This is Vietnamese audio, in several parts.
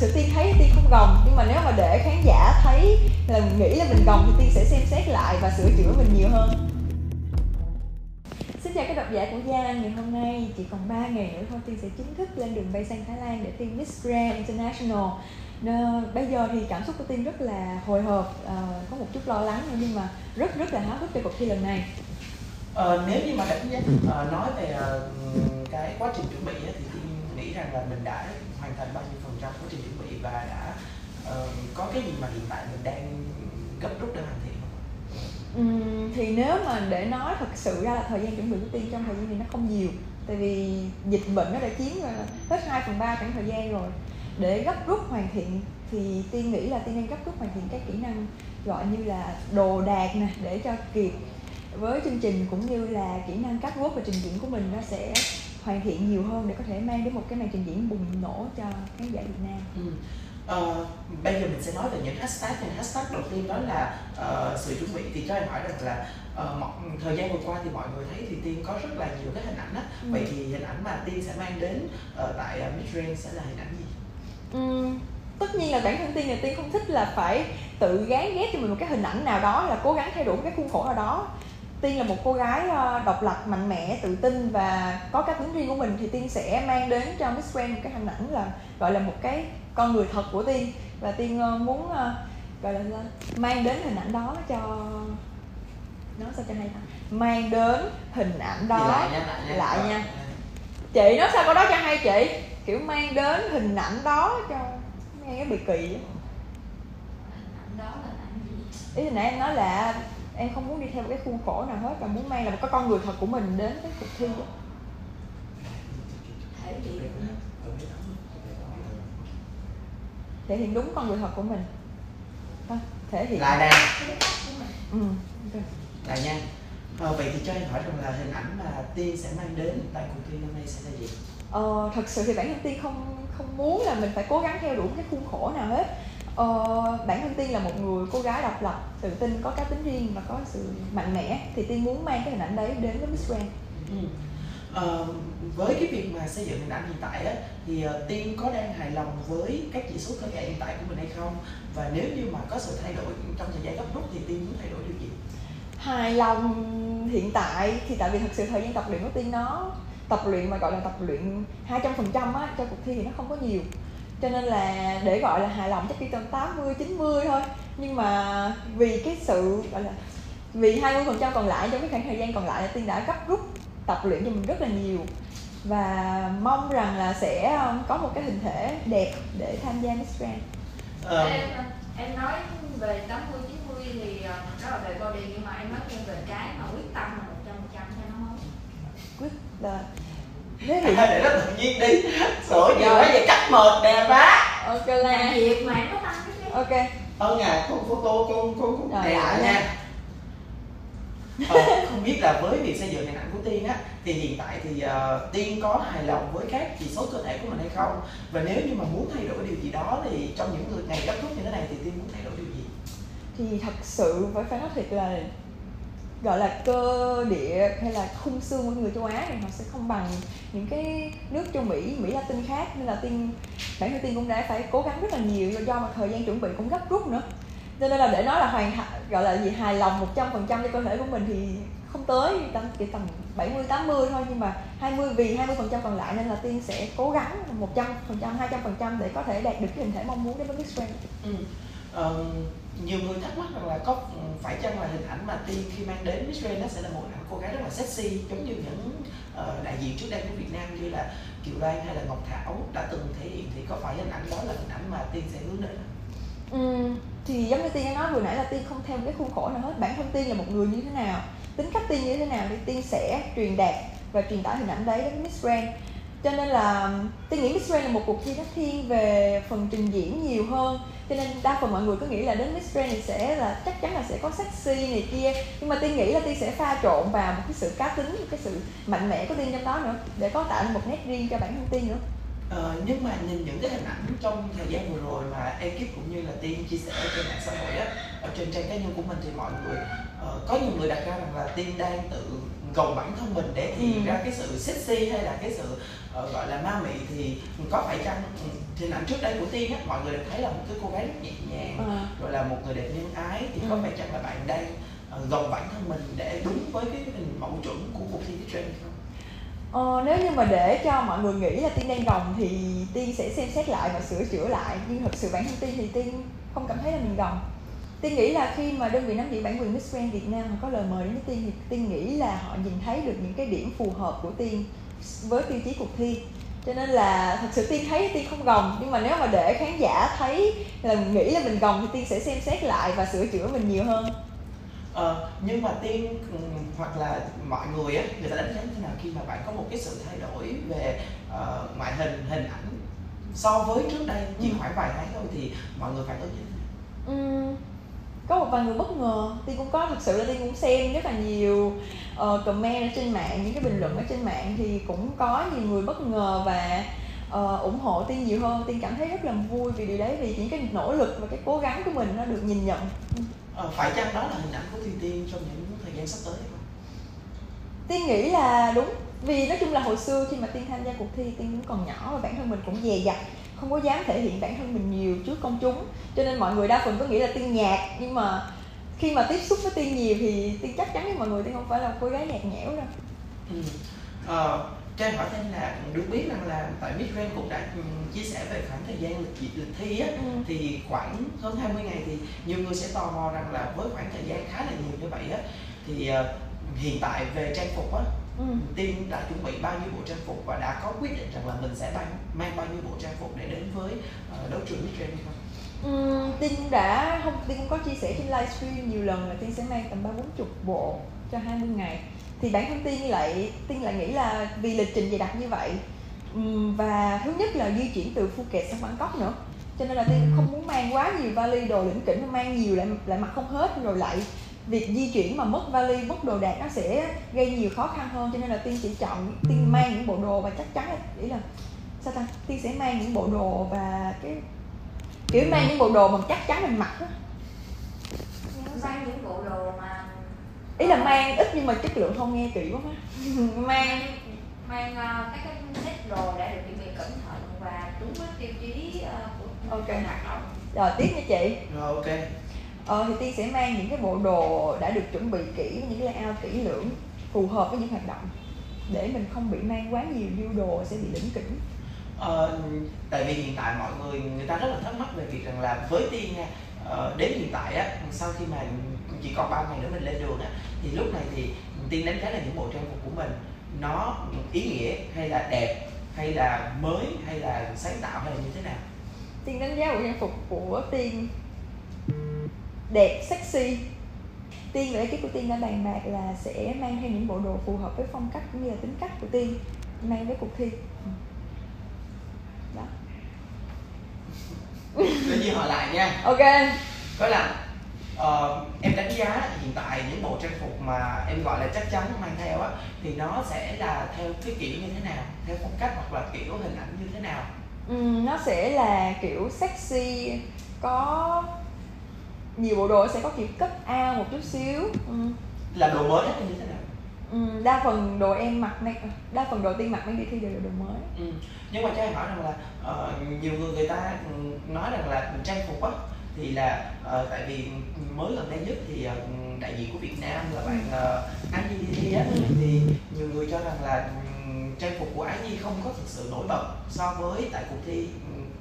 sự tiên thấy tiên không gồng nhưng mà nếu mà để khán giả thấy là nghĩ là mình gồng thì tiên sẽ xem xét lại và sửa chữa mình nhiều hơn. Xin chào các độc giả của Giang ngày hôm nay chỉ còn 3 ngày nữa thôi Tiên sẽ chính thức lên đường bay sang Thái Lan để Tiên Miss Grand International. Nên, Bây giờ thì cảm xúc của Tiên rất là hồi hộp, uh, có một chút lo lắng nhưng mà rất rất là háo hức cho cuộc thi lần này. Ờ, nếu như mà đánh giá uh, nói về uh, cái quá trình chuẩn bị ấy, thì Tiên nghĩ rằng là mình đã hoàn thành bao nhiêu phần trăm quá trình chuẩn bị và đã uh, có cái gì mà hiện tại mình đang gấp rút để hoàn thiện? Uhm, thì nếu mà để nói thật sự ra là thời gian chuẩn bị của tiên trong thời gian này nó không nhiều. Tại vì dịch bệnh nó đã chiếm hết 2 phần ba khoảng thời gian rồi. Để gấp rút hoàn thiện thì tiên nghĩ là tiên đang gấp rút hoàn thiện các kỹ năng gọi như là đồ đạc nè để cho kịp. Với chương trình cũng như là kỹ năng cắt quốc và trình diễn của mình nó sẽ hoàn thiện nhiều hơn để có thể mang đến một cái màn trình diễn bùng nổ cho khán giả Việt Nam. Ừ. Uh, bây giờ mình sẽ nói về những hashtag thì hashtag đầu tiên đó là uh, sự chuẩn bị thì cho em hỏi rằng là uh, thời gian vừa qua thì mọi người thấy thì tiên có rất là nhiều cái hình ảnh á ừ. vậy thì hình ảnh mà tiên sẽ mang đến uh, tại uh, Midrange sẽ là hình ảnh gì ừ, tất nhiên là bản thân tiên là tiên không thích là phải tự gán ghép cho mình một cái hình ảnh nào đó là cố gắng thay đổi cái khuôn khổ nào đó tiên là một cô gái độc lập mạnh mẽ tự tin và có cá tính riêng của mình thì tiên sẽ mang đến cho miss grand một cái hình ảnh là gọi là một cái con người thật của tiên. Và tiên ờ, muốn ờ, gọi là mang đến hình ảnh đó cho nó sao cho hay ta? Mang đến hình ảnh đó lại nha, lại nha, lại nha. chị nói sao có đó cho hay chị? Kiểu mang đến hình ảnh đó cho nghe cái bị kỳ á ý là nãy em nói là em không muốn đi theo một cái khuôn khổ nào hết và muốn mang là một cái con người thật của mình đến cái cuộc thi. Đó thể hiện đúng con người thật của mình. Thể hiện. Lại đây ừ lại nha. Ờ, vậy thì cho em hỏi rằng là hình ảnh mà tiên sẽ mang đến tại cuộc thi năm nay sẽ là gì? Ờ, thật sự thì bản thân tiên không không muốn là mình phải cố gắng theo đuổi cái khuôn khổ nào hết ờ, bản thân tiên là một người cô gái độc lập tự tin có cá tính riêng và có sự mạnh mẽ thì tiên muốn mang cái hình ảnh đấy đến với Miss Grand. Ừ. ờ, với cái việc mà xây dựng hình ảnh hiện tại á thì uh, tiên có đang hài lòng với các chỉ số cơ thể hiện tại của mình hay không? Và nếu như mà có sự thay đổi trong thời gian gấp rút thì tiên muốn thay đổi điều gì? Hài lòng hiện tại thì tại vì thật sự thời gian tập luyện của tiên nó tập luyện mà gọi là tập luyện 200% phần trăm á cho cuộc thi thì nó không có nhiều cho nên là để gọi là hài lòng chắc đi tầm 80 90 thôi nhưng mà vì cái sự gọi là vì 20 phần trăm còn lại trong cái khoảng thời gian còn lại là tiên đã gấp rút tập luyện cho mình rất là nhiều và mong rằng là sẽ um, có một cái hình thể đẹp để tham gia Miss Grand. Ờ. Em em nói về 80 90 thì đó um, là về body nhưng mà em nói thêm về cái mà quyết tâm là 100 trăm cho nó mới. Quyết là thế thì để nó tự nhiên đi. Sửa nhiều quá vậy cắt mệt đẹp quá ok là việc mà có tăng cái ok. Ơn à con photo con con con này lại nha. Ờ, không biết là với việc xây dựng hình ảnh của tiên á thì hiện tại thì uh, tiên có hài lòng với các chỉ số cơ thể của mình hay không? Và nếu như mà muốn thay đổi điều gì đó thì trong những ngày gấp rút như thế này thì tiên muốn thay đổi điều gì? Thì thật sự phải phải nói thiệt là gọi là cơ địa hay là khung xương của người châu Á thì họ sẽ không bằng những cái nước châu Mỹ Mỹ Latin khác nên là tiên, bản thân tiên cũng đã phải cố gắng rất là nhiều do mà thời gian chuẩn bị cũng gấp rút nữa cho nên là để nói là hoàn gọi là gì, hài lòng 100% cho cơ thể của mình thì không tới, tầm, chỉ tầm 70 80 thôi nhưng mà 20 vì 20 phần trăm còn lại nên là tiên sẽ cố gắng 100 phần trăm 200 phần trăm để có thể đạt được cái hình thể mong muốn đến với cái Grand. Ừ. Nhiều người thắc mắc rằng là có phải chăng là hình ảnh mà tiên khi mang đến Miss Grand nó sẽ là một hình ảnh cô gái rất là sexy giống như những uh, đại diện trước đây của Việt Nam như là Kiều Loan hay là Ngọc Thảo đã từng thể hiện thì có phải hình ảnh đó là hình ảnh mà tiên sẽ hướng đến? Ừ, thì giống như tiên đã nói vừa nãy là tiên không theo cái khuôn khổ nào hết bản thân tiên là một người như thế nào tính cách tiên như thế nào thì tiên sẽ truyền đạt và truyền tải hình ảnh đấy đến Miss Grand cho nên là tiên nghĩ Miss Grand là một cuộc thi nó thiên về phần trình diễn nhiều hơn cho nên đa phần mọi người cứ nghĩ là đến Miss Grand thì sẽ là chắc chắn là sẽ có sexy này kia. Nhưng mà tiên nghĩ là tiên sẽ pha trộn vào một cái sự cá tính một cái sự mạnh mẽ của tiên trong đó nữa để có tạo nên một nét riêng cho bản thân tiên nữa. Ờ, nhưng mà nhìn những cái hình ảnh trong thời gian vừa rồi mà ekip cũng như là tiên chia sẻ trên mạng xã hội á ở trên trang cá nhân của mình thì mọi người uh, có nhiều người đặt ra rằng là tiên đang tự gồng bản thân mình để hiện ừ. ra cái sự sexy hay là cái sự uh, gọi là ma mị thì có phải chăng ừ, hình ảnh trước đây của tiên á mọi người đều thấy là một cái cô gái rất nhẹ nhàng à. rồi là một người đẹp nhân ái thì ừ. có phải chăng là bạn đang uh, gồng bản thân mình để đúng với cái hình mẫu chuẩn của cuộc thi trend không Ờ, nếu như mà để cho mọi người nghĩ là tiên đang gồng thì tiên sẽ xem xét lại và sửa chữa lại nhưng thật sự bản thân tiên thì tiên không cảm thấy là mình gồng tiên nghĩ là khi mà đơn vị nắm giữ bản quyền Miss Grand Việt Nam có lời mời đến với tiên thì tiên nghĩ là họ nhìn thấy được những cái điểm phù hợp của tiên với tiêu chí cuộc thi cho nên là thật sự tiên thấy tiên không gồng nhưng mà nếu mà để khán giả thấy là nghĩ là mình gồng thì tiên sẽ xem xét lại và sửa chữa mình nhiều hơn Ờ, nhưng mà tiên hoặc là mọi người á người ta đánh giá như thế nào khi mà bạn có một cái sự thay đổi về uh, ngoại hình hình ảnh so với trước đây chỉ ừ. khoảng vài tháng thôi thì mọi người phản ứng như thế nào? Ừ, có một vài người bất ngờ. Tiên cũng có thật sự là tiên cũng xem rất là nhiều uh, comment ở trên mạng những cái bình luận ở trên mạng thì cũng có nhiều người bất ngờ và uh, ủng hộ tiên nhiều hơn. Tiên cảm thấy rất là vui vì điều đấy vì những cái nỗ lực và cái cố gắng của mình nó được nhìn nhận. Ờ, phải chăng đó là hình ảnh của Thiên Tiên trong những thời gian sắp tới không? Tiên nghĩ là đúng. Vì nói chung là hồi xưa khi mà Tiên tham gia cuộc thi Tiên cũng còn nhỏ và bản thân mình cũng dè dặt không có dám thể hiện bản thân mình nhiều trước công chúng cho nên mọi người đa phần có nghĩ là Tiên nhạt nhưng mà khi mà tiếp xúc với Tiên nhiều thì Tiên chắc chắn với mọi người Tiên không phải là cô gái nhạt nhẽo đâu ừ. Ờ, cho em hỏi thêm là được biết rằng là tại Miss Grand cũng đã ừ, chia sẻ về khoảng thời gian lịch, lịch thi á ừ. thì khoảng hơn 20 ngày thì nhiều người sẽ tò mò rằng là với khoảng thời gian khá là nhiều như vậy á thì uh, hiện tại về trang phục á ừ. team đã chuẩn bị bao nhiêu bộ trang phục và đã có quyết định rằng là mình sẽ mang, mang bao nhiêu bộ trang phục để đến với uh, đấu trường Miss không? Ừ, Tiên đã không Tiên cũng có chia sẻ trên livestream nhiều lần là Tiên sẽ mang tầm ba bốn chục bộ cho 20 ngày thì bản thân tiên lại tiên lại nghĩ là vì lịch trình dày đặc như vậy và thứ nhất là di chuyển từ Phuket sang Bangkok nữa cho nên là tiên không muốn mang quá nhiều vali đồ lĩnh kỉnh mang nhiều lại lại mặc không hết rồi lại việc di chuyển mà mất vali mất đồ đạc nó sẽ gây nhiều khó khăn hơn cho nên là tiên chỉ chọn tiên mang những bộ đồ và chắc chắn là nghĩ là sao ta? Tiên sẽ mang những bộ đồ và cái kiểu mang những bộ đồ mà chắc chắn mình mặc á. Mang những bộ đồ mà ý là mang ít nhưng mà chất lượng không nghe kỹ quá mang mang uh, các cái set đồ đã được chuẩn bị cẩn thận và đúng với tiêu chí uh, của ok. hoạt động. Rồi tiếp nha chị. Rồi ok ờ thì tiên sẽ mang những cái bộ đồ đã được chuẩn bị kỹ những cái layout kỹ lưỡng phù hợp với những hoạt động. Để mình không bị mang quá nhiều dư đồ sẽ bị lĩnh kỉnh. Ờ, tại vì hiện tại mọi người người ta rất là thắc mắc về việc rằng là với tiên nha ờ, đến hiện tại á sau khi mà chỉ còn 3 ngày nữa mình lên đường á thì lúc này thì tiên đánh giá là những bộ trang phục của mình nó ý nghĩa hay là đẹp hay là mới hay là sáng tạo hay là như thế nào? Tiên đánh giá bộ trang phục của tiên đẹp sexy. Tiên và ekip của tiên đã bàn bạc là sẽ mang theo những bộ đồ phù hợp với phong cách cũng như là tính cách của tiên mang với cuộc thi. Đó. Tự nhiên hỏi lại nha. Ok. Có là uh, em đánh giá hiện tại những bộ trang phục mà em gọi là chắc chắn mang theo á thì nó sẽ là theo cái kiểu như thế nào? Theo phong cách hoặc là kiểu hình ảnh như thế nào? Ừ, nó sẽ là kiểu sexy có nhiều bộ đồ sẽ có kiểu cấp A một chút xíu ừ. là đồ mới hay như thế nào Ừ, đa phần đồ em mặc đa phần đồ tiên mặc mấy đi thi đều là đồ mới ừ. nhưng mà cho em hỏi rằng là uh, nhiều người người ta nói rằng là trang phục á thì là uh, tại vì mới gần đây nhất thì uh, đại diện của Việt Nam là bạn uh, Ái Nhi đi thi á thì nhiều người cho rằng là um, trang phục của Ái Nhi không có thực sự nổi bật so với tại cuộc thi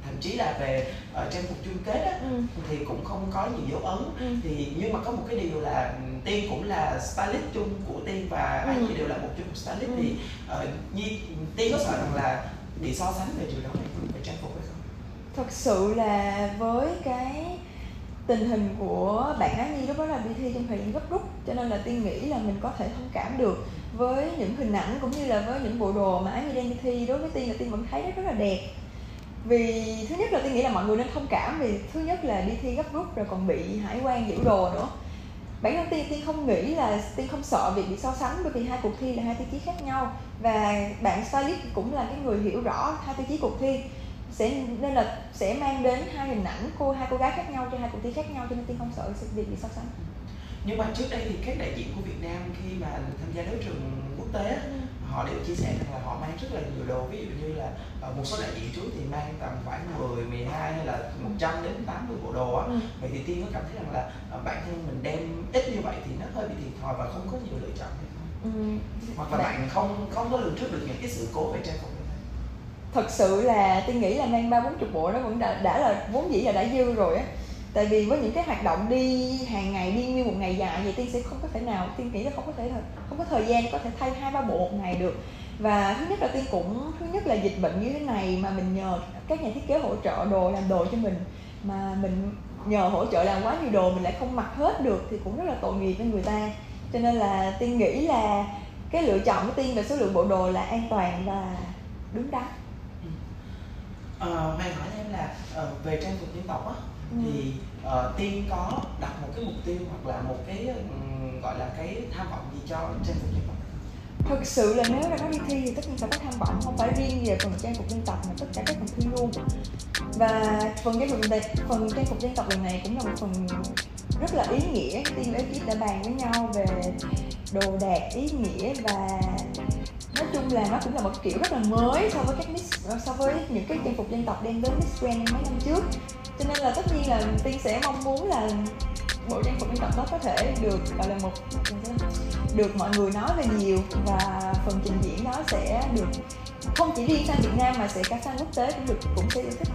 thậm chí là về uh, trang phục chung kết á, ừ. thì cũng không có nhiều dấu ấn ừ. thì nhưng mà có một cái điều là tiên cũng là stylist chung của tiên và ừ. Ái Nhi đều là một chung stylist ừ. thì uh, Nhi tiên có sợ rằng là bị so sánh về điều đó về trang phục hay không? Thật sự là với cái tình hình của bạn Á Nhi lúc đó là đi thi trong thời gian gấp rút cho nên là Tiên nghĩ là mình có thể thông cảm được với những hình ảnh cũng như là với những bộ đồ mà Á Nhi đang đi thi đối với Tiên là Tiên vẫn thấy rất, rất là đẹp vì thứ nhất là Tiên nghĩ là mọi người nên thông cảm vì thứ nhất là đi thi gấp rút rồi còn bị hải quan giữ đồ nữa. Bản thân tiên tiên không nghĩ là tiên không sợ việc bị so sánh bởi vì hai cuộc thi là hai tiêu chí khác nhau. Và bạn stylist cũng là cái người hiểu rõ hai tiêu chí cuộc thi. Sẽ nên là sẽ mang đến hai hình ảnh cô hai cô gái khác nhau cho hai cuộc thi khác nhau cho nên tiên không sợ việc bị so sánh. Nhưng mà trước đây thì các đại diện của Việt Nam khi mà tham gia đấu trường quốc tế ừ. Họ đều chia sẻ rằng là họ mang rất là nhiều đồ. Ví dụ như là ờ, một số đại diện trước thì mang tầm khoảng 10, 12 hay là 100 đến 80 bộ đồ á. Ừ. vậy thì tiên có cảm thấy rằng là ờ, bản thân mình đem ít như vậy thì nó hơi bị thiệt thòi và không có nhiều lựa chọn ừ. hoặc là bạn, bạn không không có lường trước được những cái sự cố về trang phục thật sự là tiên nghĩ là mang ba bốn chục bộ nó vẫn đã, đã là vốn dĩ là đã dư rồi á tại vì với những cái hoạt động đi hàng ngày đi nguyên một ngày dài vậy tiên sẽ không có thể nào tiên nghĩ là không có thể không có thời gian có thể thay hai ba bộ một ngày được. Và thứ nhất là tiên cũng thứ nhất là dịch bệnh như thế này mà mình nhờ các nhà thiết kế hỗ trợ đồ làm đồ cho mình mà mình nhờ hỗ trợ làm quá nhiều đồ mình lại không mặc hết được thì cũng rất là tội nghiệp với người ta. Cho nên là tiên nghĩ là cái lựa chọn của tiên về số lượng bộ đồ là an toàn và đúng đắn. Ừ. Ờ, uh, mày hỏi em là ờ, về trang phục dân tộc á thì uh, tiên có đặt một cái mục tiêu hoặc là một cái um, gọi là cái tham vọng gì cho trang phục dân tộc thực sự là nếu là nó đi thi thì tất nhiên phải có tham vọng không phải riêng về phần trang phục dân tộc mà tất cả các phần thi luôn. Và phần trang phục này phần trang phục dân tộc lần này cũng là một phần rất là ý nghĩa tiên với ekip đã bàn với nhau về đồ đạc ý nghĩa và nói chung là nó cũng là một kiểu rất là mới so với các miss so với những cái trang phục dân tộc đem đến Miss Grand mấy năm trước cho nên là tất nhiên là tiên sẽ mong muốn là bộ trang phục dân tộc đó có thể được, gọi là một, được mọi người nói về nhiều và phần trình diễn đó sẽ được không chỉ riêng sang Việt Nam mà sẽ cả sang quốc tế cũng được, cũng sẽ yêu thích.